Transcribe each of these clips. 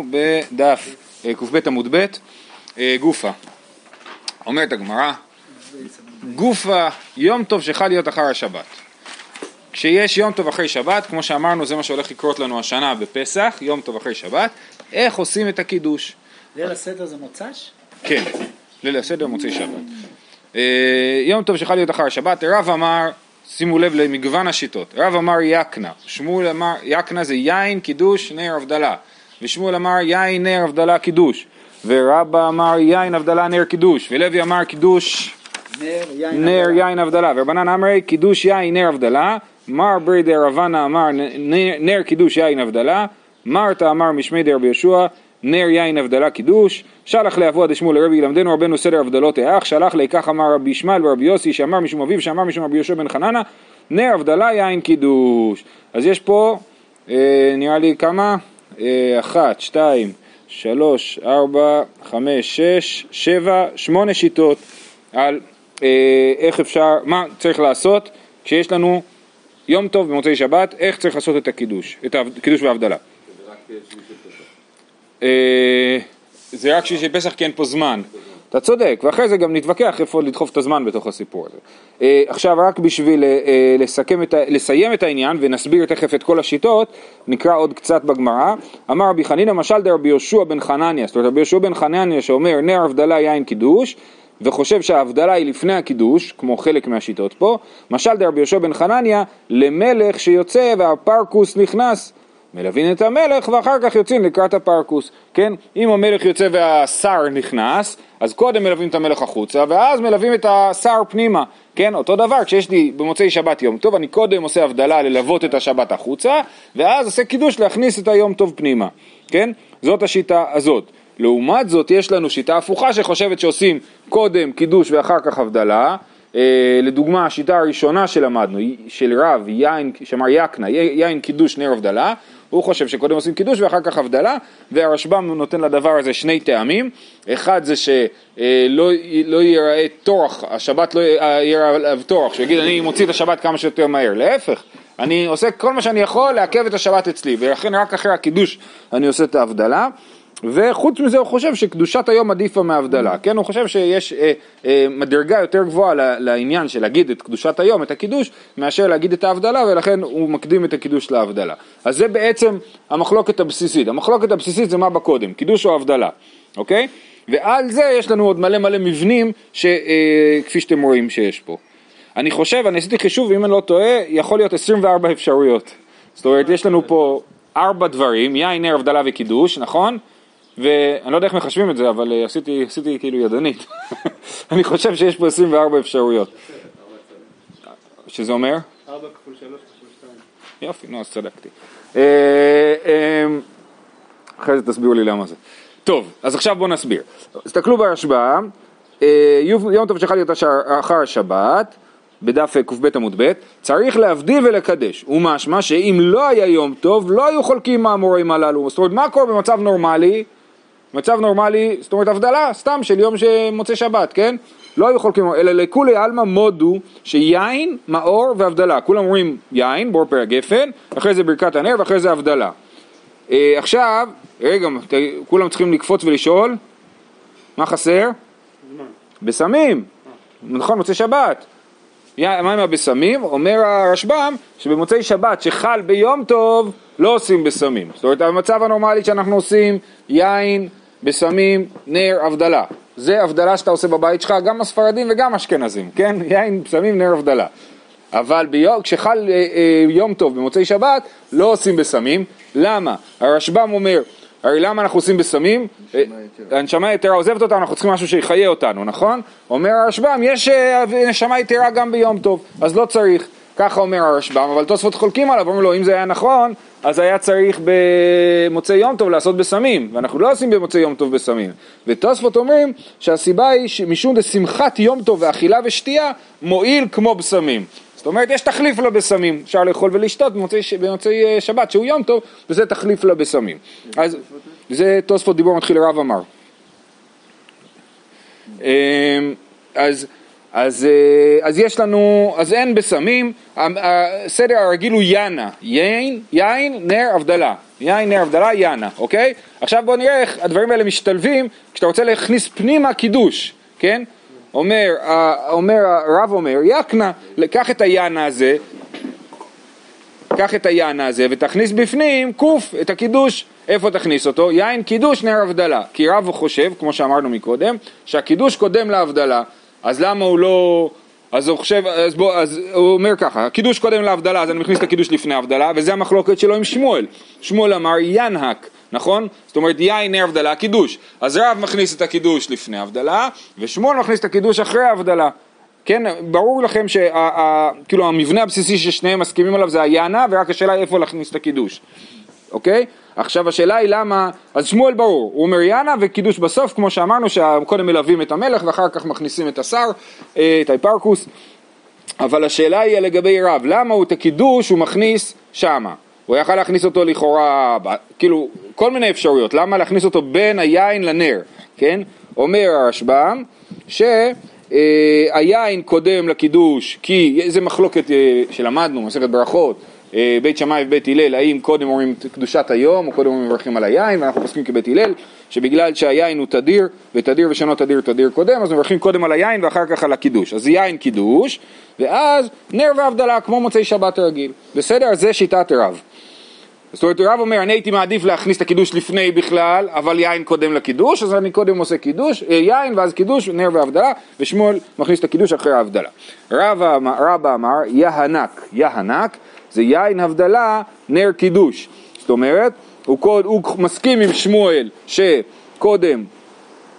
בדף אה, קב עמוד ב', אה, גופה. אומרת הגמרא, גופה יום טוב שחל להיות אחר השבת. כשיש יום טוב אחרי שבת, כמו שאמרנו זה מה שהולך לקרות לנו השנה בפסח, יום טוב אחרי שבת, איך עושים את הקידוש? ליל הסדר זה מוצ"ש? כן, ליל הסדר מוצאי שבת. אה, יום טוב שחל להיות אחר השבת, רב אמר, שימו לב למגוון השיטות, רב אמר יקנה, שמואל אמר, יקנה זה יין, קידוש, נר הבדלה. ושמואל אמר יין נר הבדלה קידוש, ורבא אמר יין הבדלה נר קידוש, ולוי אמר קידוש נר יין הבדלה. ורבנן אמרי קידוש יין נר הבדלה, מר ברי דר רבנה אמר נר קידוש יין הבדלה, מרתא אמר משמי דר רבי יהושע נר יין הבדלה קידוש, שלח לאבוה דשמואל לרבי ילמדנו רבנו סדר הבדלות האח, שלח לי כך אמר רבי ישמעאל ורבי יוסי שאמר משום אביו שאמר משום רבי יהושע בן חננה נר הבדלה יין קידוש. אז יש פה אה, נראה לי כמה? אה, אחת, שתיים, שלוש, ארבע, חמש, שש, שבע, שמונה שיטות על אה, איך אפשר, מה צריך לעשות כשיש לנו יום טוב במוצאי שבת, איך צריך לעשות את הקידוש, את הקידוש וההבדלה. זה רק שלישי פסח כי אין פה זמן. אתה צודק, ואחרי זה גם נתווכח איפה לדחוף את הזמן בתוך הסיפור הזה. אה, עכשיו רק בשביל אה, לסכם את, ה- לסיים את העניין ונסביר תכף את כל השיטות, נקרא עוד קצת בגמרא. אמר רבי חנינא משל דרבי יהושע בן חנניה, זאת אומרת רבי יהושע בן חנניה שאומר נר הבדלה יין קידוש, וחושב שההבדלה היא לפני הקידוש, כמו חלק מהשיטות פה, משל דרבי יהושע בן חנניה למלך שיוצא והפרקוס נכנס. מלווין את המלך ואחר כך יוצאים לקראת הפרקוס, כן? אם המלך יוצא והשר נכנס, אז קודם מלווים את המלך החוצה ואז מלווים את השר פנימה, כן? אותו דבר, כשיש לי במוצאי שבת יום טוב, אני קודם עושה הבדלה ללוות את השבת החוצה, ואז עושה קידוש להכניס את היום טוב פנימה, כן? זאת השיטה הזאת. לעומת זאת יש לנו שיטה הפוכה שחושבת שעושים קודם קידוש ואחר כך הבדלה, אה, לדוגמה השיטה הראשונה שלמדנו, של רב, יין, שאמר יקנה, יין קידוש נר הבדלה, הוא חושב שקודם עושים קידוש ואחר כך הבדלה, והרשב"ם נותן לדבר הזה שני טעמים, אחד זה שלא לא ייראה טורח, השבת לא ייראה עליו טורח, שיגיד אני מוציא את השבת כמה שיותר מהר, להפך, אני עושה כל מה שאני יכול לעכב את השבת אצלי, ולכן רק אחרי הקידוש אני עושה את ההבדלה. וחוץ מזה הוא חושב שקדושת היום עדיפה מהבדלה, כן? הוא חושב שיש אה, אה, מדרגה יותר גבוהה לעניין של להגיד את קדושת היום, את הקידוש, מאשר להגיד את ההבדלה, ולכן הוא מקדים את הקידוש להבדלה. אז זה בעצם המחלוקת הבסיסית. המחלוקת הבסיסית זה מה בקודם, קידוש או הבדלה, אוקיי? ועל זה יש לנו עוד מלא מלא מבנים, ש, אה, כפי שאתם רואים שיש פה. אני חושב, אני עשיתי חישוב, אם אני לא טועה, יכול להיות 24 אפשרויות. זאת אומרת, יש לנו פה ארבע דברים, יין, נר, הבדלה וקידוש, נכון? ואני לא יודע איך מחשבים את זה, אבל אה, עשיתי, עשיתי כאילו ידנית. אני חושב שיש פה 24 אפשרויות. שזה אומר? 4 כפול 3 כפול 2. יופי, נו, אז צדקתי. אה, אה, אחרי זה תסבירו לי למה זה. טוב, אז עכשיו בואו נסביר. תסתכלו ברשב"א, אה, יום טוב שחל להיות אחר השבת, בדף קב עמוד ב', צריך להבדיל ולקדש. ומשמע שאם לא היה יום טוב, לא היו חולקים מהאמורים הללו. זאת אומרת, מה קורה במצב נורמלי? מצב נורמלי, זאת אומרת הבדלה, סתם של יום שמוצא שבת, כן? לא היו חולקים, אלא לכולי עלמא מודו שיין, מאור והבדלה. כולם אומרים יין, בור פרק גפן, אחרי זה ברכת הנר ואחרי זה הבדלה. אה, עכשיו, רגע, ת- כולם צריכים לקפוץ ולשאול, מה חסר? בסמים, נכון, מוצאי שבת. עם הבשמים? אומר הרשב"ם שבמוצאי שבת שחל ביום טוב לא עושים בשמים. זאת אומרת המצב הנורמלי שאנחנו עושים יין, בשמים, נר, הבדלה. זה הבדלה שאתה עושה בבית שלך, גם הספרדים וגם אשכנזים, כן? יין, בשמים, נר, הבדלה. אבל ביום, כשחל אה, אה, יום טוב במוצאי שבת לא עושים בשמים. למה? הרשב"ם אומר הרי למה אנחנו עושים בסמים? הנשמה יתרה עוזבת אותנו, אנחנו צריכים משהו שיחיה אותנו, נכון? אומר הרשב"ם, יש אה, נשמה יתרה גם ביום טוב, אז לא צריך. ככה אומר הרשב"ם, אבל תוספות חולקים עליו, אומרים לו, אם זה היה נכון, אז היה צריך במוצאי יום טוב לעשות בסמים, ואנחנו לא עושים במוצאי יום טוב בסמים. ותוספות אומרים שהסיבה היא משום דשמחת יום טוב ואכילה ושתייה מועיל כמו בסמים. זאת אומרת, יש תחליף לבשמים, אפשר לאכול ולשתות במוצאי, במוצאי אה, שבת שהוא יום טוב, וזה תחליף לבשמים. אז זה תוספות דיבור מתחיל רב אמר. אמ, אז אז, אה, אז יש לנו, אז אין בסמים, הסדר הרגיל הוא יאנה, יין, יין, נר, הבדלה, יין, נר, הבדלה, יאנה, אוקיי? עכשיו בואו נראה איך הדברים האלה משתלבים כשאתה רוצה להכניס פנימה קידוש, כן? אומר, אומר הרב אומר, יקנה, קח את היאנה הזה, קח את היאנה הזה ותכניס בפנים קוף, את הקידוש, איפה תכניס אותו? יין קידוש נר הבדלה, כי רב חושב, כמו שאמרנו מקודם, שהקידוש קודם להבדלה, אז למה הוא לא... אז הוא חושב, אז בוא, אז הוא אומר ככה, הקידוש קודם להבדלה, אז אני מכניס את הקידוש לפני ההבדלה, וזה המחלוקת שלו עם שמואל. שמואל אמר ינהק, נכון? זאת אומרת יין נר הבדלה, קידוש. אז רב מכניס את הקידוש לפני ההבדלה, ושמואל מכניס את הקידוש אחרי ההבדלה. כן, ברור לכם שכאילו המבנה הבסיסי ששניהם מסכימים עליו זה היאנה, ורק השאלה היא איפה להכניס את הקידוש, אוקיי? עכשיו השאלה היא למה, אז שמואל ברור, הוא אומר יאנה וקידוש בסוף, כמו שאמרנו שקודם מלווים את המלך ואחר כך מכניסים את השר, אה, את ההיפרקוס, אבל השאלה היא לגבי רב, למה הוא את הקידוש הוא מכניס שמה? הוא יכל להכניס אותו לכאורה, כאילו, כל מיני אפשרויות, למה להכניס אותו בין היין לנר, כן? אומר הרשב"ם, שהיין קודם לקידוש, כי זה מחלוקת אה, שלמדנו, מסכת ברכות, אה, בית שמאי ובית הלל, האם קודם אומרים קדושת היום או קודם אומרים מברכים על היין, ואנחנו פוסקים כבית הלל, שבגלל שהיין הוא תדיר, ותדיר ושאינו תדיר תדיר קודם, אז מברכים קודם על היין ואחר כך על הקידוש. אז יין קידוש, ואז נר והבדלה כמו מוצאי שבת רגיל. בסדר? זה שיטת רב. זאת אומרת, רב אומר, אני הייתי מעדיף להכניס את הקידוש לפני בכלל, אבל יין קודם לקידוש, אז אני קודם עושה קידוש, אה, יין ואז קידוש, נר והבדלה, ושמואל מכניס את הקידוש אחרי ההבדלה. רבא אמר, יהנק, יהנק, זה יין הבדלה, נר קידוש. זאת אומרת, הוא, קוד, הוא מסכים עם שמואל שקודם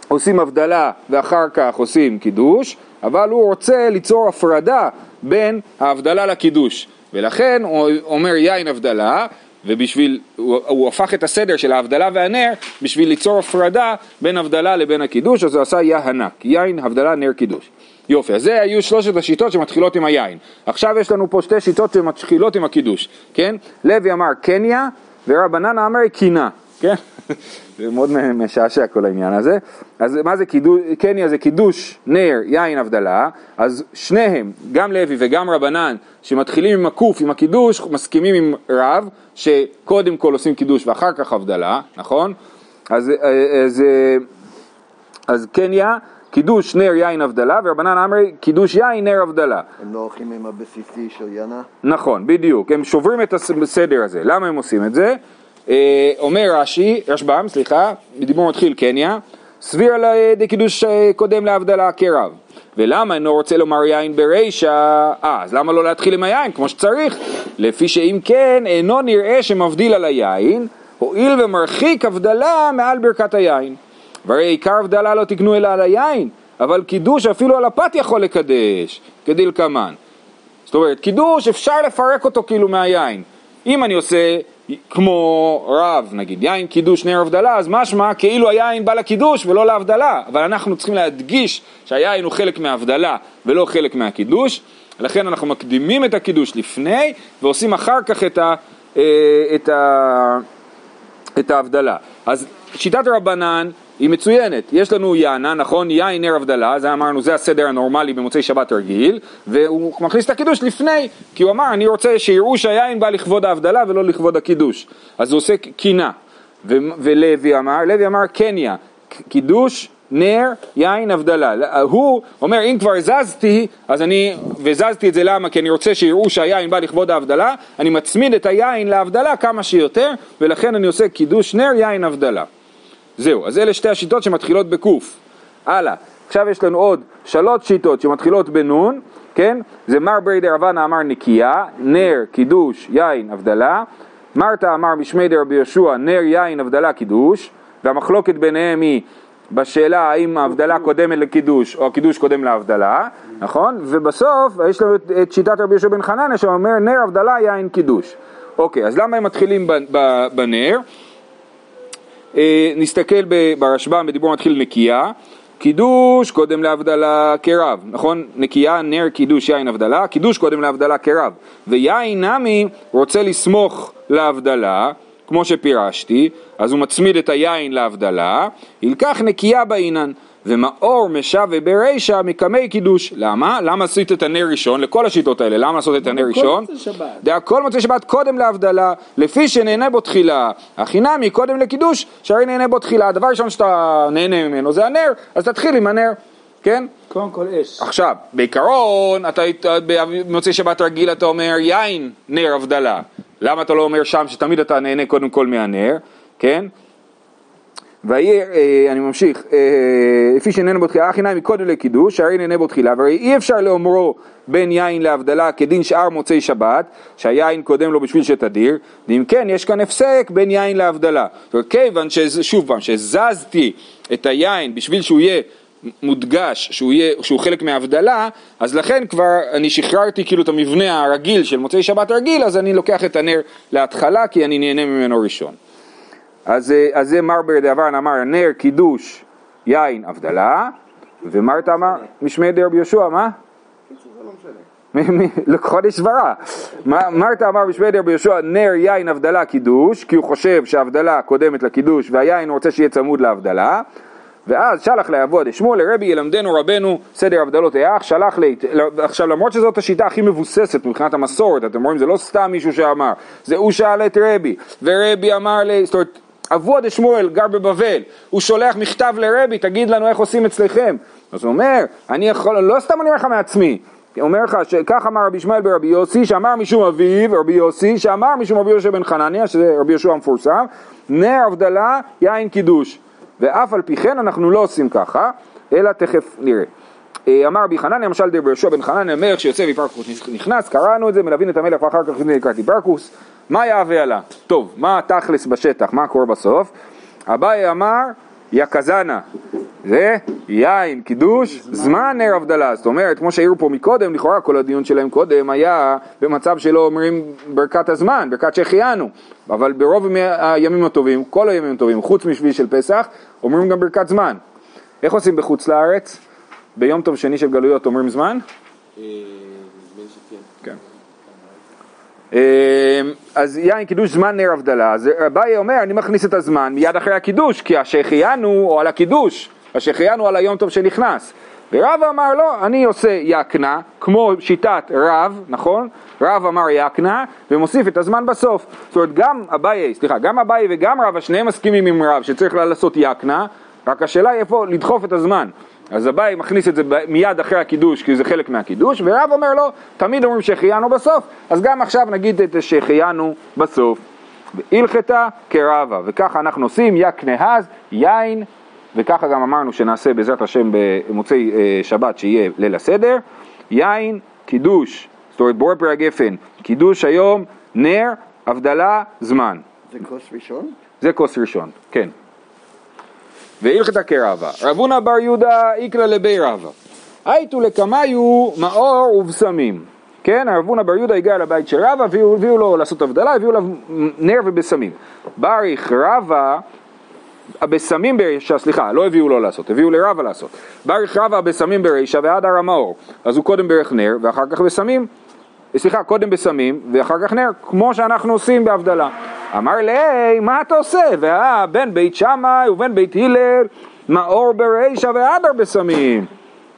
עושים הבדלה ואחר כך עושים קידוש, אבל הוא רוצה ליצור הפרדה בין ההבדלה לקידוש. ולכן הוא אומר יין הבדלה, ובשביל, הוא, הוא הפך את הסדר של ההבדלה והנר בשביל ליצור הפרדה בין הבדלה לבין הקידוש, אז הוא עשה יהנק, יין, הבדלה, נר, קידוש. יופי, אז זה היו שלושת השיטות שמתחילות עם היין. עכשיו יש לנו פה שתי שיטות שמתחילות עם הקידוש, כן? לוי אמר קניה ורבננה אמר קינה, כן? זה מאוד משעשע כל העניין הזה. אז מה זה קידוש, קניה זה קידוש נר, יין, הבדלה, אז שניהם, גם לוי וגם רבנן, שמתחילים עם הקוף, עם הקידוש, מסכימים עם רב, שקודם כל עושים קידוש ואחר כך הבדלה, נכון? אז, אז, אז קניה קידוש נר יין הבדלה, ורבנן אמרי קידוש יין נר הבדלה. הם לא הולכים עם הבסיסי של ינה? נכון, בדיוק, הם שוברים את הסדר הזה. למה הם עושים את זה? אה, אומר רש"י, רשב"ם, סליחה, בדיבור מתחיל קניה, סביר דקידוש אה, קודם להבדלה כרב. ולמה אינו רוצה לומר יין ברישא? אה, אז למה לא להתחיל עם היין כמו שצריך? לפי שאם כן, אינו נראה שמבדיל על היין, הואיל ומרחיק הבדלה מעל ברכת היין. והרי עיקר הבדלה לא תקנו אלא על היין, אבל קידוש אפילו על הפת יכול לקדש, כדלקמן. זאת אומרת, קידוש אפשר לפרק אותו כאילו מהיין. אם אני עושה כמו רב, נגיד, יין קידוש נר הבדלה, אז משמע כאילו היין בא לקידוש ולא להבדלה, אבל אנחנו צריכים להדגיש שהיין הוא חלק מההבדלה ולא חלק מהקידוש, לכן אנחנו מקדימים את הקידוש לפני ועושים אחר כך את, ה, אה, את, ה, את ההבדלה. אז שיטת רבנן היא מצוינת, יש לנו יאנה, נכון, יין נר הבדלה, זה אמרנו, זה הסדר הנורמלי במוצאי שבת רגיל, והוא מכניס את הקידוש לפני, כי הוא אמר, אני רוצה שיראו שהיין בא לכבוד ההבדלה ולא לכבוד הקידוש, אז הוא עושה קינה, ולוי אמר, לוי אמר קניה, קידוש נר, יין, הבדלה. הוא אומר, אם כבר זזתי, אז אני, וזזתי את זה למה? כי אני רוצה שיראו שהיין בא לכבוד ההבדלה, אני מצמיד את היין להבדלה כמה שיותר, ולכן אני עושה קידוש נר, יין, הבדלה. זהו, אז אלה שתי השיטות שמתחילות בקוף. הלאה, עכשיו יש לנו עוד שלוש שיטות שמתחילות בנון, כן? זה מר ברי דרבנה אמר נקייה, נר, קידוש, יין, הבדלה. מרתה אמר משמי דרבי יהושע, נר, יין, הבדלה, קידוש. והמחלוקת ביניהם היא בשאלה האם ההבדלה קודמת לקידוש או הקידוש קודם להבדלה, נכון? ובסוף יש לנו את שיטת רבי יהושע בן חנניה שאומר נר, הבדלה, יין, קידוש. אוקיי, אז למה הם מתחילים בנר? אה, נסתכל ברשב"ם בדיבור מתחיל נקייה, קידוש קודם להבדלה כרב, נכון? נקייה, נר, קידוש, יין, הבדלה, קידוש קודם להבדלה כרב, ויין נמי רוצה לסמוך להבדלה, כמו שפירשתי, אז הוא מצמיד את היין להבדלה, ילקח נקייה באינן, ומאור משווה ברישא מקמי קידוש. למה? למה עשית את הנר ראשון? לכל השיטות האלה, למה לעשות את הנר ראשון? מוצאי שבת. דעה כל מוצאי שבת קודם להבדלה, לפי שנהנה בו תחילה. החינמי קודם לקידוש, שהרי נהנה בו תחילה. הדבר הראשון שאתה נהנה ממנו זה הנר, אז תתחיל עם הנר, כן? קודם כל אש. עכשיו, בעיקרון, אתה במוצאי שבת רגיל אתה אומר יין נר הבדלה. למה אתה לא אומר שם שתמיד אתה נהנה קודם כל מהנר, כן? ויהי, אה, אני ממשיך, אה, לפי שנהנה בו תחילה, חינם מקודם לקידוש, שהרי נהנה בו תחילה, והרי אי אפשר לאומרו בין יין להבדלה כדין שאר מוצאי שבת, שהיין קודם לו בשביל שתדיר, ואם כן, יש כאן הפסק בין יין להבדלה. כיוון ששוב פעם, שהזזתי את היין בשביל שהוא יהיה מודגש, שהוא, יהיה, שהוא חלק מההבדלה, אז לכן כבר אני שחררתי כאילו את המבנה הרגיל של מוצאי שבת רגיל, אז אני לוקח את הנר להתחלה, כי אני נהנה ממנו ראשון. אז, אה, אז זה מר דאברן אמר נר קידוש יין הבדלה ומרתה אמר משמי דרבי יהושע מה? לחודש ורע. מ- מרתה אמר בשמי דרבי יהושע נר יין הבדלה קידוש כי הוא חושב שההבדלה קודמת לקידוש והיין הוא רוצה שיהיה צמוד להבדלה ואז שלח לעבוד שמואל לרבי ילמדנו רבנו סדר הבדלות היח שלח לי עכשיו למרות שזאת השיטה הכי מבוססת מבחינת המסורת אתם רואים זה לא סתם מישהו שאמר זה הוא שאל את רבי ורבי אמר לי זאת אומרת אבו דשמואל גר בבבל, הוא שולח מכתב לרבי, תגיד לנו איך עושים אצלכם. אז הוא אומר, אני יכול, לא סתם אני אומר לך מעצמי, הוא אומר לך שכך אמר רבי ישמעאל ברבי יוסי, שאמר משום אביו, רבי יוסי, שאמר משום רבי יהושע בן חנניה, שזה רבי יהושע המפורסם, נר הבדלה, יין קידוש. ואף על פי כן אנחנו לא עושים ככה, אלא תכף נראה. אה, אמר רבי חנניה, למשל דרבי יהושע בן חנניה, מלך שיוצא ויפרקוס נכנס, קראנו את זה, מלווין את המלך ואחר כך לקראת יפרקוס, מה יהווה עלה? טוב, מה התכלס בשטח, מה קורה בסוף? אביי אמר, יקזנה, זה יין, קידוש, זמן נר הבדלה, זאת אומרת, כמו שהעירו פה מקודם, לכאורה כל הדיון שלהם קודם היה במצב שלא אומרים ברכת הזמן, ברכת שהחיינו, אבל ברוב ימי- הימים הטובים, כל הימים הטובים, חוץ משביעי של פסח, אומרים גם ברכת זמן. איך עושים בחוץ לארץ? ביום טוב שני של גלויות אומרים זמן? כן. אה, אז יין קידוש זמן נר הבדלה, אז אביי אומר אני מכניס את הזמן מיד אחרי הקידוש כי השהחיינו הוא על הקידוש, השהחיינו על היום טוב שנכנס ורב אמר לא, אני עושה יקנה כמו שיטת רב, נכון? רב אמר יקנה ומוסיף את הזמן בסוף זאת אומרת גם אביי, סליחה, גם אביי וגם רב השניהם מסכימים עם רב שצריך לעשות יקנה רק השאלה היא איפה לדחוף את הזמן אז אביי מכניס את זה מיד אחרי הקידוש כי זה חלק מהקידוש ורב אומר לו תמיד אומרים שהחיינו בסוף אז גם עכשיו נגיד את שהחיינו בסוף הלכתה כרבה וככה אנחנו עושים יקנה אז יין וככה גם אמרנו שנעשה בעזרת השם במוצאי אה, שבת שיהיה ליל הסדר יין קידוש זאת אומרת בורא פרי הגפן קידוש היום נר הבדלה זמן זה כוס ראשון? זה כוס ראשון, כן. והלכתה כרבה. רבונה בר יהודה איקרא לבי רבה. הייתו לקמיו מאור ובשמים. כן, רבונה בר יהודה הגיע לבית של רבה והביאו הביאו לו לעשות הבדלה, הביאו לו נר ובשמים. בריך רבה, הבשמים ברישה, סליחה, לא הביאו לו לעשות, הביאו לרבה לעשות. בריך רבה הבשמים ברישה ועד הר המאור. אז הוא קודם ברך נר ואחר כך בשמים. סליחה, קודם בסמים ואחר כך נר, כמו שאנחנו עושים בהבדלה. אמר לי, מה אתה עושה? ואה, בין בית שמאי ובין בית הלל, מאור ברישא והדר בסמים.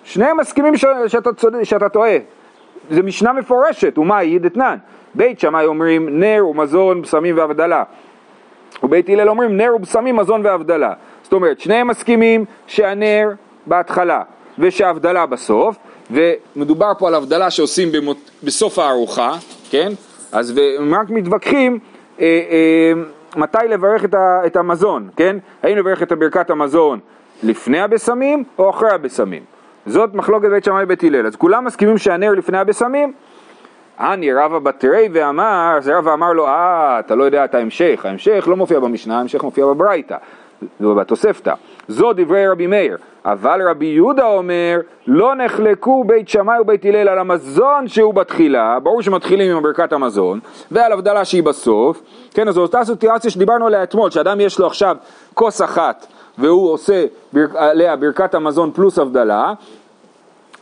שניהם מסכימים ש- שאתה, צודק, שאתה טועה. זה משנה מפורשת, ומה היא דתנן? בית שמאי אומרים נר ומזון, בשמים והבדלה. ובית הלל אומרים נר ובשמים, מזון והבדלה. זאת אומרת, שניהם מסכימים שהנר בהתחלה ושההבדלה בסוף, ומדובר פה על הבדלה שעושים במות... בסוף הארוחה, כן? אז והם רק מתווכחים מתי לברך את, ה... את המזון, כן? האם לברך את ברכת המזון לפני הבשמים או אחרי הבשמים? זאת מחלוקת בית שמאי ובית הלל. אז כולם מסכימים שהנר לפני הבשמים, אני רבא בתרי ואמר, אז רבא אמר לו, אה, אתה לא יודע את ההמשך, ההמשך לא מופיע במשנה, ההמשך מופיע בברייתא, בתוספתא. זו דברי רבי מאיר, אבל רבי יהודה אומר, לא נחלקו בית שמאי ובית הלל על המזון שהוא בתחילה, ברור שמתחילים עם ברכת המזון, ועל הבדלה שהיא בסוף, כן, אז זו אותה סיטואציה שדיברנו עליה אתמול, שאדם יש לו עכשיו כוס אחת, והוא עושה. עליה ברכת המזון פלוס הבדלה,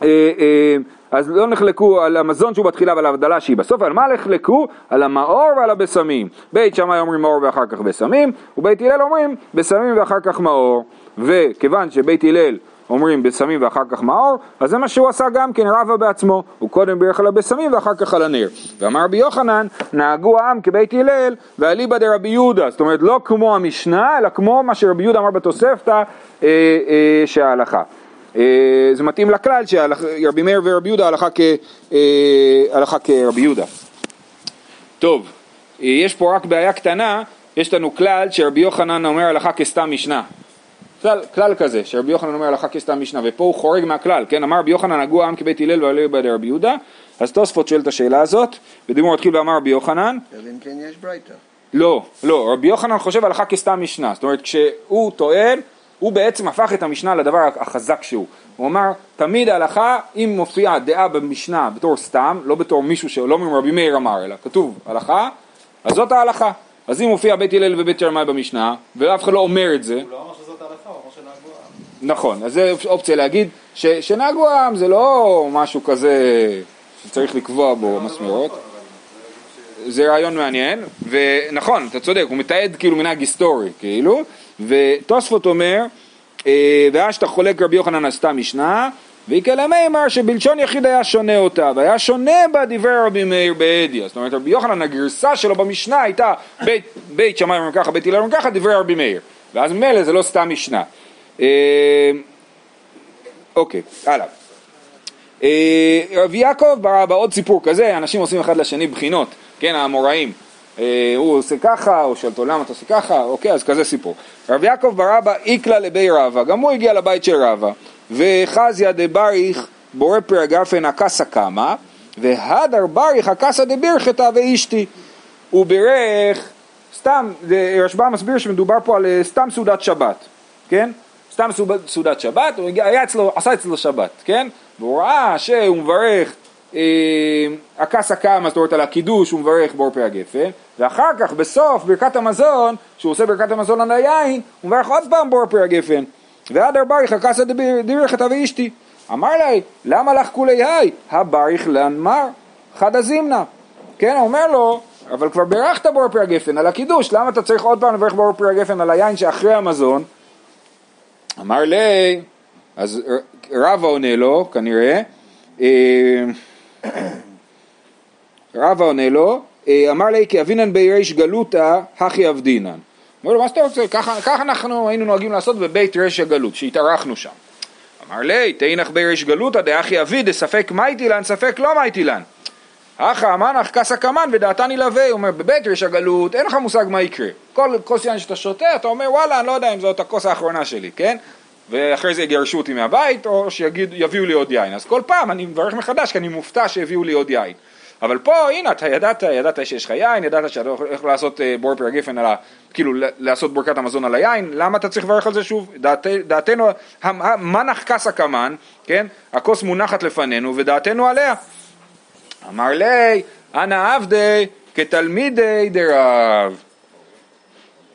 אה, אה, אז לא נחלקו על המזון שהוא בתחילה ועל ההבדלה שהיא בסוף, על מה נחלקו? על המאור ועל הבשמים. בית שמאי אומרים מאור ואחר כך בשמים, ובית הלל אומרים בשמים ואחר כך מאור. וכיוון שבית הלל אומרים בשמים ואחר כך מאור, אז זה מה שהוא עשה גם כן רבא בעצמו, הוא קודם בירך על הבשמים ואחר כך על הנר. ואמר רבי יוחנן, נהגו העם כבית הלל ואליבא דרבי יהודה, זאת אומרת לא כמו המשנה, אלא כמו מה שרבי יהודה אמר בתוספתא אה, אה, שההלכה. אה, זה מתאים לכלל שרבי מאיר ורבי יהודה הלכה, כ, אה, הלכה כרבי יהודה. טוב, אה, יש פה רק בעיה קטנה, יש לנו כלל שרבי יוחנן אומר הלכה כסתם משנה. כלל, כלל כזה, שרבי יוחנן אומר הלכה כסתם משנה, ופה הוא חורג מהכלל, כן? אמר רבי יוחנן נגוע עם כבית הלל ועלה בידי רבי יהודה, אז תוספות שואל את השאלה הזאת, ודימור התחיל ואמר רבי יוחנן, אלא אם כן יש ברייתא. לא, לא, רבי יוחנן חושב הלכה כסתם משנה, זאת אומרת כשהוא טוען, הוא בעצם הפך את המשנה לדבר החזק שהוא. הוא אמר, תמיד ההלכה, אם מופיעה דעה במשנה בתור סתם, לא בתור מישהו שלא מרבי מאיר אמר, אלא כתוב הלכה, אז זאת ההלכה. אז אם מופיע בית הלל ובית ירמי במשנה, ואף אחד לא אומר את זה, הוא לא אמר שזאת ההלכה, הוא אמר שנהגו העם. נכון, אז זה אופציה להגיד ש, שנהגו העם זה לא משהו כזה שצריך לקבוע בו מסמרות. זה רעיון מעניין, ונכון, אתה צודק, הוא מתעד כאילו מנהג היסטורי, כאילו, ותוספות אומר, אה, ואז שאתה חולק רבי יוחנן עשתה משנה, ויקלה מימר שבלשון יחיד היה שונה אותה, והיה שונה בה דברי רבי מאיר באדיה. זאת אומרת, רבי יוחנן, הגרסה שלו במשנה הייתה בית, בית שמאי אומר ככה, בית הלל אומר ככה, דברי רבי מאיר. ואז ממילא זה לא סתם משנה. אה, אוקיי, הלאה. אה, רבי יעקב ברא בעוד סיפור כזה, אנשים עושים אחד לשני בחינות, כן, האמוראים. אה, הוא עושה ככה, או שואל אותו למה אתה עושה ככה, אוקיי, אז כזה סיפור. רבי יעקב ברבא איקלה לבי רבא, גם הוא הגיע לבית של רבא, וחזיה דבריך בורא פרי הגרפן הקסה קמה, והדר בריך הקסה דבירכתא ואשתי. הוא בירך, סתם, רשב"א מסביר שמדובר פה על אה, סתם סעודת שבת, כן? סתם סעוד- סעודת שבת, הוא היה אצלו, עשה אצלו שבת, כן? והוא ראה שהוא מברך אה, הקסה קמה, זאת אומרת על הקידוש הוא מברך בור פרי הגפן, ואחר כך בסוף ברכת המזון, כשהוא עושה ברכת המזון על היין, הוא מברך עוד פעם בור פרי הגפן. ועד ארבריך הקסה דבריך ואשתי. אמר לי, למה לך כולי היי? הבריך לן מר, חדא זימנה. כן, הוא אומר לו, אבל כבר בירכת בור פרי הגפן על הקידוש, למה אתה צריך עוד פעם לברך בור פרי הגפן על היין שאחרי המזון? אמר לי, אז רבא עונה לו, כנראה, אה, רבא עונה לו, אה, אמר לי כי אבינן בריש גלותא הכי אבדינן. אמר לו, מה שאתה רוצה? ככה, אנחנו היינו נוהגים לעשות בבית ריש הגלות, שהתארחנו שם. אמר לי, תאינך בריש גלותא דאחי אבי דספק מייטי לן, ספק לא מייטי לן. אחא אמנך קסא קמן ודעתני לווה, הוא אומר, בבית ריש הגלות אין לך מושג מה יקרה. כל כוס יין שאתה שותה, אתה אומר, וואלה, אני לא יודע אם זאת הכוס האחרונה שלי, כן? ואחרי זה יגרשו אותי מהבית, או שיביאו לי עוד יין. אז כל פעם אני מברך מחדש, כי אני מופתע שהביאו לי עוד יין. אבל פה, הנה, אתה ידעת, ידעת שיש לך יין, ידעת שאתה הולך לעשות אה, בור פרי הגפן על ה... כאילו, לעשות ברכת המזון על היין, למה אתה צריך לברך על זה שוב? דעת, דעתנו, המנח קסא קמן, כן? הכוס מונחת לפנינו, ודעתנו עליה. אמר לי, אנא עבדי כתלמידי דרב.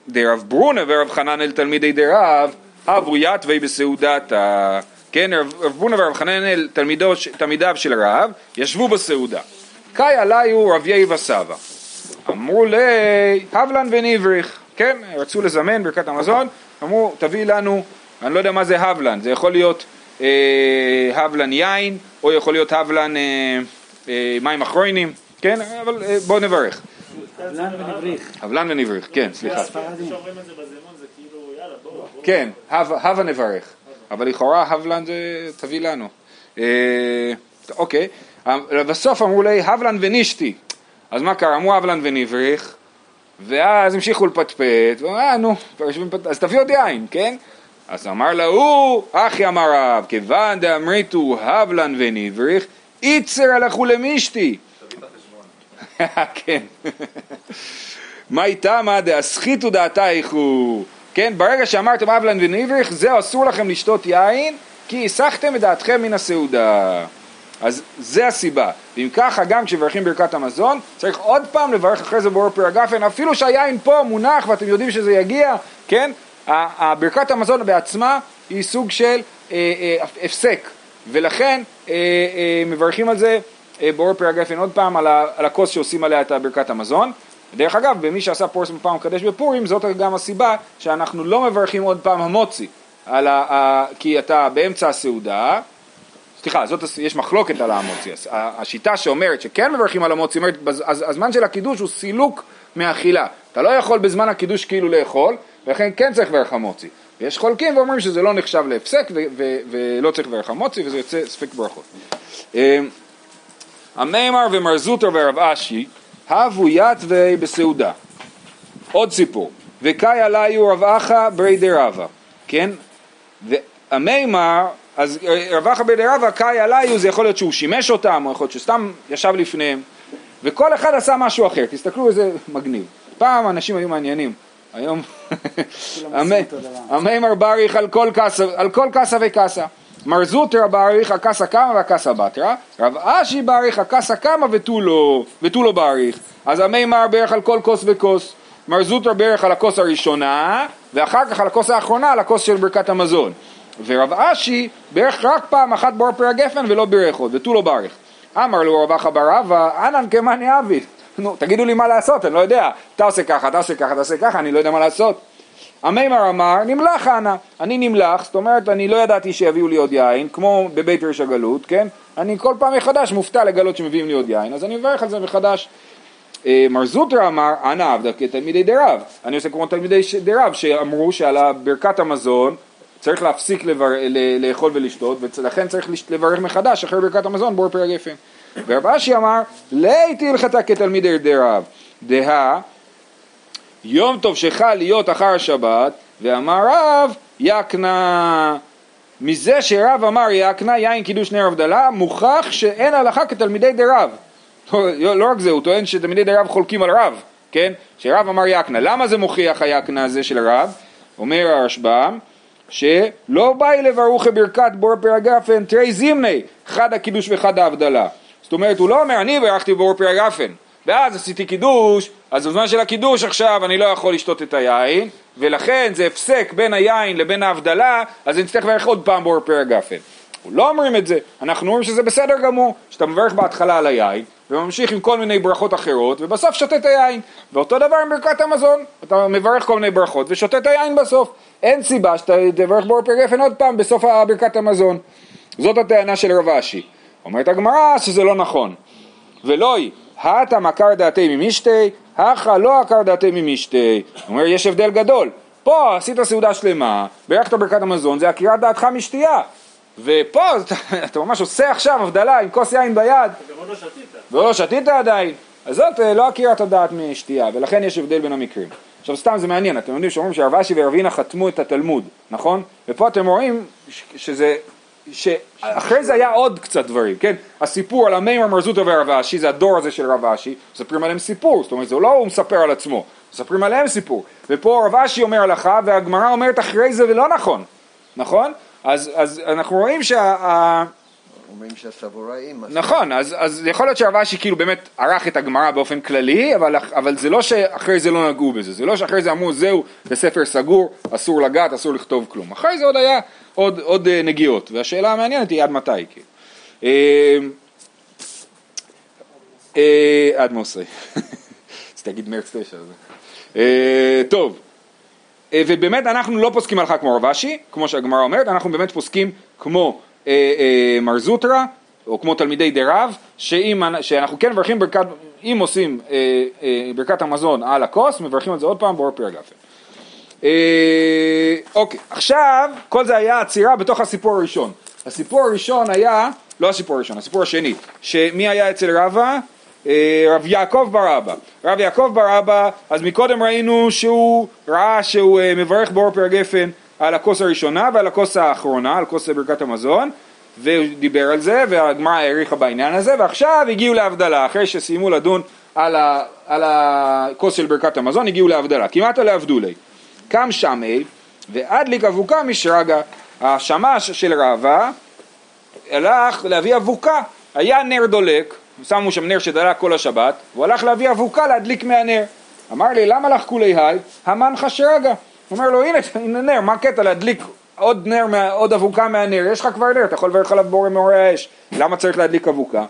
דרב ברונה ורב חנן אל תלמידי דרב, אבו יתווי בסעודתה. כן, רב ברונה ורב חנן אל תלמידו, תלמידיו של רב, ישבו בסעודה. קאי עליו רב יאי וסבא. אמרו לי, הבלן ונבריך. כן, רצו לזמן ברכת המזון, אמרו, תביא לנו, אני לא יודע מה זה הבלן, זה יכול להיות אה, הבלן יין, או יכול להיות הבלן אה, אה, מים אחרונים, כן, אבל אה, בואו נברך. אבלן ונבריך. הבלן ונבריך, כן, סליחה. כן, הבה נברך, אבל לכאורה הבלן זה תביא לנו. אה, אוקיי, בסוף אמרו לי הבלן ונשתי, אז מה קרה? אמרו הבלן ונבריך, ואז המשיכו לפטפט, אה נו, אז תביא עוד יין, כן? אז אמר לה הוא, אחי אמר רב, כיוון דאמריתו הבלן ונבריך, איצר הלכו למישתי. כן. מה איתמה דאסחיתו דעתייכו. כן, ברגע שאמרתם אבלן ונבריך, זהו, אסור לכם לשתות יין, כי הסחתם את דעתכם מן הסעודה. אז זה הסיבה. ואם ככה, גם כשמברכים ברכת המזון, צריך עוד פעם לברך אחרי זה בור פרי הגפן, אפילו שהיין פה מונח ואתם יודעים שזה יגיע, כן? ברכת המזון בעצמה היא סוג של אה, אה, הפסק, ולכן אה, אה, מברכים על זה אה, בור פרי הגפן עוד פעם על, ה, על הכוס שעושים עליה את ברכת המזון. דרך אגב, במי שעשה פורס בפעם הקדש בפורים, זאת גם הסיבה שאנחנו לא מברכים עוד פעם המוצי. על ה, ה, כי אתה באמצע הסעודה, סליחה, זאת, יש מחלוקת על המוציא, הס- ה- השיטה שאומרת שכן מברכים על המוציא, אומרת, אז- הזמן של הקידוש הוא סילוק מאכילה, אתה לא יכול בזמן הקידוש כאילו לאכול, ולכן כן צריך לברך המוציא. ויש חולקים ואומרים שזה לא נחשב להפסק ו- ו- ולא צריך לברך המוציא וזה יוצא ספק ברכות. אמ, המימר ומר זוטר ורב אשי הבו יתווי בסעודה. עוד סיפור, וקאי עליו רב אחא ברי דרבה, כן? והמימר, אז רב אחא ברי דרבה, קאי עליו זה יכול להיות שהוא שימש אותם, או יכול להיות שסתם ישב לפניהם, וכל אחד עשה משהו אחר, תסתכלו איזה מגניב. פעם אנשים היו מעניינים, היום המי- המימר בריך על כל קסה, על כל קסה וקסה. מר זוטרא בריך הקסה קמא והקסה בתרא, רב אשי בריך הקסה קמא לא, ותו לא בריך. אז המימר ברך על כל כוס וכוס. מר זוטרא ברך על הכוס הראשונה, ואחר כך על הכוס האחרונה, על הכוס של ברכת המזון. ורב אשי ברך רק פעם אחת בור פרי הגפן ולא בירך עוד, ותו לא בריך. אמר לו רב אחא בר אבא, אנן כמאני אבי. נו, תגידו לי מה לעשות, אני לא יודע. אתה עושה ככה, אתה עושה ככה, אתה עושה ככה, אני לא יודע מה לעשות. המימר אמר, נמלח אנא, אני נמלח, זאת אומרת, אני לא ידעתי שיביאו לי עוד יין, כמו בבית ריש הגלות, כן? אני כל פעם מחדש מופתע לגלות שמביאים לי עוד יין, אז אני מברך על זה מחדש. אה, מר זוטרא אמר, אנא עבדה כתלמידי דרב, אני עושה כמו תלמידי דרב, שאמרו שעל ברכת המזון צריך להפסיק לבר... לאכול ולשתות, ולכן צריך לברך מחדש אחרי ברכת המזון בור פרי הגפן. ורב אשי אמר, ליתי הלכתה כתלמידי דרב, דהה יום טוב שחל להיות אחר השבת, ואמר רב יקנה. מזה שרב אמר יקנה, יין קידוש נר הבדלה, מוכח שאין הלכה כתלמידי דרב. לא, לא רק זה, הוא טוען שתלמידי דרב חולקים על רב, כן? שרב אמר יקנה. למה זה מוכיח היקנה הזה של רב? אומר הרשב"ם, שלא באי לברוכי ברכת בור פרי הגפן תרי זימני, חד הקידוש וחד ההבדלה. זאת אומרת, הוא לא אומר, אני ברכתי בור פרי הגפן, ואז עשיתי קידוש, אז בזמן של הקידוש עכשיו אני לא יכול לשתות את היין, ולכן זה הפסק בין היין לבין ההבדלה, אז אני צריך לברך עוד פעם בור פרי הגפן. לא אומרים את זה, אנחנו אומרים שזה בסדר גמור, שאתה מברך בהתחלה על היין, וממשיך עם כל מיני ברכות אחרות, ובסוף שותה את היין. ואותו דבר עם ברכת המזון, אתה מברך כל מיני ברכות ושותה את היין בסוף. אין סיבה שאתה תברך בור פרי גפן עוד פעם בסוף ברכת המזון. זאת הטענה של רב אשי. אומרת הגמרא שזה לא נכון. ולא היא, הטה מכר דעתי ממשתי, הכא לא עקר דעתי ממשתי. אומר, יש הבדל גדול. פה עשית סעודה שלמה, ברכת ברכת המזון, זה עקירת דעתך משתייה. ופה אתה, אתה ממש עושה עכשיו הבדלה עם כוס יין ביד, גם עוד לא שתית. ולא שתית עדיין, אז זאת אה, לא עקירת הדעת משתייה, ולכן יש הבדל בין המקרים. עכשיו סתם זה מעניין, אתם יודעים שאומרים שהרב אשי ורבינה חתמו את התלמוד, נכון? ופה אתם רואים שזה, שאחרי זה היה עוד קצת דברים, כן? הסיפור על המימר מרזוטה והרב אשי, זה הדור הזה של רב אשי, מספרים עליהם סיפור, זאת אומרת זה לא הוא מספר על עצמו, מספרים עליהם סיפור. ופה רב אשי אומר הלכה, והגמרא אומרת אחרי זה ולא נכון, נכון? אז, אז אנחנו רואים שה... אומרים שהסבוראים... נכון, אז, אז יכול להיות שהרב אשי כאילו באמת ערך את הגמרא באופן כללי, אבל, אבל זה לא שאחרי זה לא נגעו בזה, זה לא שאחרי זה אמרו זהו, זה ספר סגור, אסור לגעת, אסור לכתוב כלום. אחרי זה עוד היה עוד, עוד אה, נגיעות, והשאלה המעניינת היא עד מתי, אה, עד מוסי. אז תגיד מרץ תשע. טוב, ובאמת אנחנו לא פוסקים הלכה כמו רב אשי, כמו שהגמרא אומרת, אנחנו באמת פוסקים כמו מר זוטרא, או כמו תלמידי דרב, שאם, שאנחנו כן מברכים ברכת, אם עושים ברכת המזון על הכוס, מברכים את זה עוד פעם באור פר גפן. אה, אוקיי, עכשיו כל זה היה עצירה בתוך הסיפור הראשון. הסיפור הראשון היה, לא הסיפור הראשון, הסיפור השני, שמי היה אצל רבא? אה, רב יעקב בר אבא. רב יעקב בר אבא, אז מקודם ראינו שהוא ראה שהוא אה, מברך באור פר גפן על הכוס הראשונה ועל הכוס האחרונה, על כוס ברכת המזון, והוא דיבר על זה, והגמרא העריכה בעניין הזה, ועכשיו הגיעו להבדלה, אחרי שסיימו לדון על, על הכוס של ברכת המזון, הגיעו להבדלה, כמעט להבדולי. קם שמי, והדליק אבוקה משרגא. השמש של רבא הלך להביא אבוקה, היה נר דולק, שמו שם נר שדלק כל השבת, והוא הלך להביא אבוקה להדליק מהנר. אמר לי, למה לך כולי היי? המן חשרגא. הוא אומר לו, הנה, הנה נר, מה הקטע להדליק עוד נר, עוד אבוקה מהנר? יש לך כבר נר, אתה יכול לברך עליו בורא מאורי האש. למה צריך להדליק אבוקה?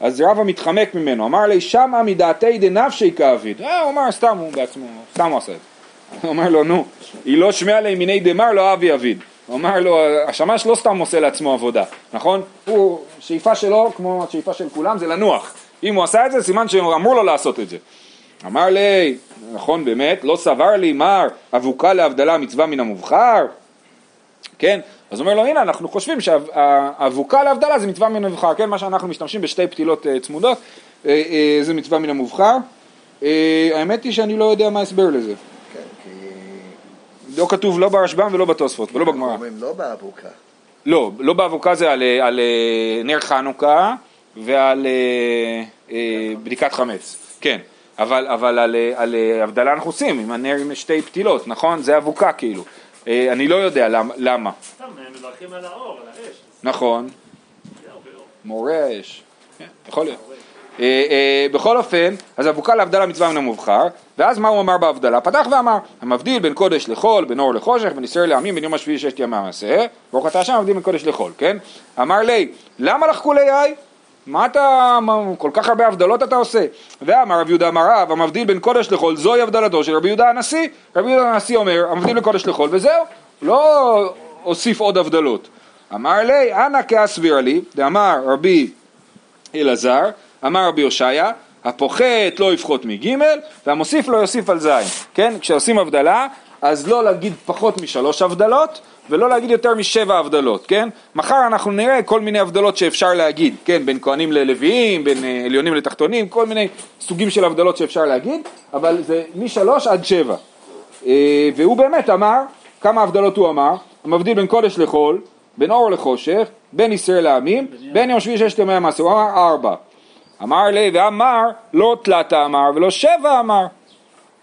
אז רבא מתחמק ממנו, אמר לי, שמה מדעתי דנפשי כאביד. אה, הוא אמר, סתם הוא בעצמו, סתם הוא עשה את זה. הוא אומר לו, נו, היא לא שמעה ליה מיני דמר לא אבי אביד. הוא אמר לו, השמש לא סתם עושה לעצמו עבודה, נכון? הוא, שאיפה שלו, כמו השאיפה של כולם, זה לנוח. אם הוא עשה את זה, סימן שאמור לו לעשות את זה. אמר לי, נכון באמת, לא סבר לי מר אבוקה להבדלה מצווה מן המובחר? כן? אז הוא אומר לו, הנה, אנחנו חושבים שהאבוקה להבדלה זה מצווה מן המובחר, כן? מה שאנחנו משתמשים בשתי פתילות אה, צמודות, אה, אה, זה מצווה מן המובחר. האמת היא שאני לא יודע מה ההסבר לזה. לא כתוב לא ברשב"ם ולא בתוספות ולא בגמרא. אומרים לא באבוקה. לא, לא באבוקה זה על, על אה, נר חנוכה ועל אה, אה, בדיקת חמץ, כן, אבל, אבל על, על הבדלה אנחנו עושים עם הנר עם שתי פתילות, נכון? זה אבוקה כאילו. אני לא יודע למה, למה. סתם אה, מברכים על האור, על האש. נכון. מורה האש, כן, יכול להיות. אה, אה, בכל אופן, אז אבוקה להבדלה מצווה מן המובחר, ואז מה הוא אמר בהבדלה? פתח ואמר, המבדיל בין קודש לחול, בין אור לחושך, בין ישראל לעמים, בין יום השביעי ששת ימי המעשה, ברוך אתה השם המבדיל בין קודש לחול, כן? אמר לי, למה לחכו ליי? מה אתה, מה, כל כך הרבה הבדלות אתה עושה? ואמר רב יהודה אמר רב, המבדיל בין קודש לחול, זוהי הבדלתו של רבי יהודה הנשיא. רבי יהודה הנשיא אומר, המבדיל בין קודש לחול, וזהו, לא הוסיף עוד הבדלות. אמר לי, אנא כאסביר לי, דאמר רבי אלעזר, אמר רבי הושעיה, הפוחת לא יפחות מג' והמוסיף לא יוסיף על ז', כן? כשעושים הבדלה, אז לא להגיד פחות משלוש הבדלות ולא להגיד יותר משבע הבדלות, כן? מחר אנחנו נראה כל מיני הבדלות שאפשר להגיד, כן? בין כהנים ללוויים, בין אה, עליונים לתחתונים, כל מיני סוגים של הבדלות שאפשר להגיד, אבל זה משלוש עד שבע. אה, והוא באמת אמר, כמה הבדלות הוא אמר? המבדיל בין קודש לחול, בין אור לחושך, בין ישראל לעמים, בין יום שביעי ששת ימי המעשה, הוא אמר ארבע. אמר לי ואמר לא תלתה אמר ולא שבע אמר.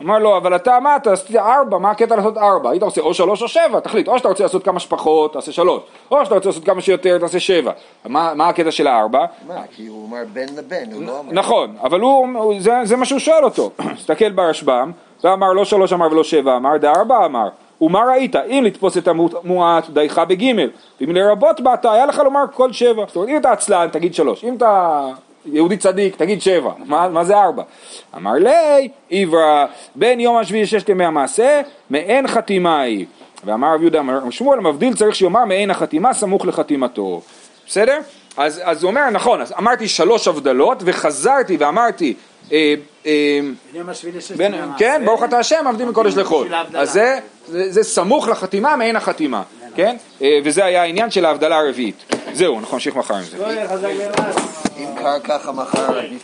אמר לו אבל אתה אמרת עשיתי ארבע מה הקטע לעשות ארבע? היית עושה או שלוש או שבע תחליט או שאתה רוצה לעשות כמה שפחות תעשה שלוש או שאתה רוצה לעשות כמה שיותר תעשה שבע. מה, מה הקטע של הארבע? מה, כי הוא אמר בין לבין, הוא לא אמר. נכון אבל הוא, הוא- זה, זה מה שהוא שואל אותו. תסתכל ברשב"ם ואמר לא שלוש אמר ולא שבע אמר דארבע אמר. ומה ראית? אם לתפוס את המועט דייך בגימל. ואם לרבות באת היה לך לומר כל שבע. זאת אומרת אם אתה עצלן תגיד שלוש. אם אתה יהודי צדיק תגיד שבע מה, מה זה ארבע אמר לי עברה בין יום השביעי לששת ימי המעשה מעין חתימה היא ואמר רב יהודה שמואל המבדיל צריך שיאמר מעין החתימה סמוך לחתימתו בסדר? אז, אז הוא אומר נכון אז אמרתי שלוש הבדלות וחזרתי ואמרתי אה, אה, ביום השביעי לששת בין, ימי המעשה. כן, ברוך אתה השם, עבדים מקודש לחול. אז זה, זה, זה סמוך לחתימה מעין החתימה, כן? אה, וזה היה העניין של ההבדלה הרביעית. זהו, אנחנו נמשיך מחר עם זה. אם קר ככה מחר, עדיף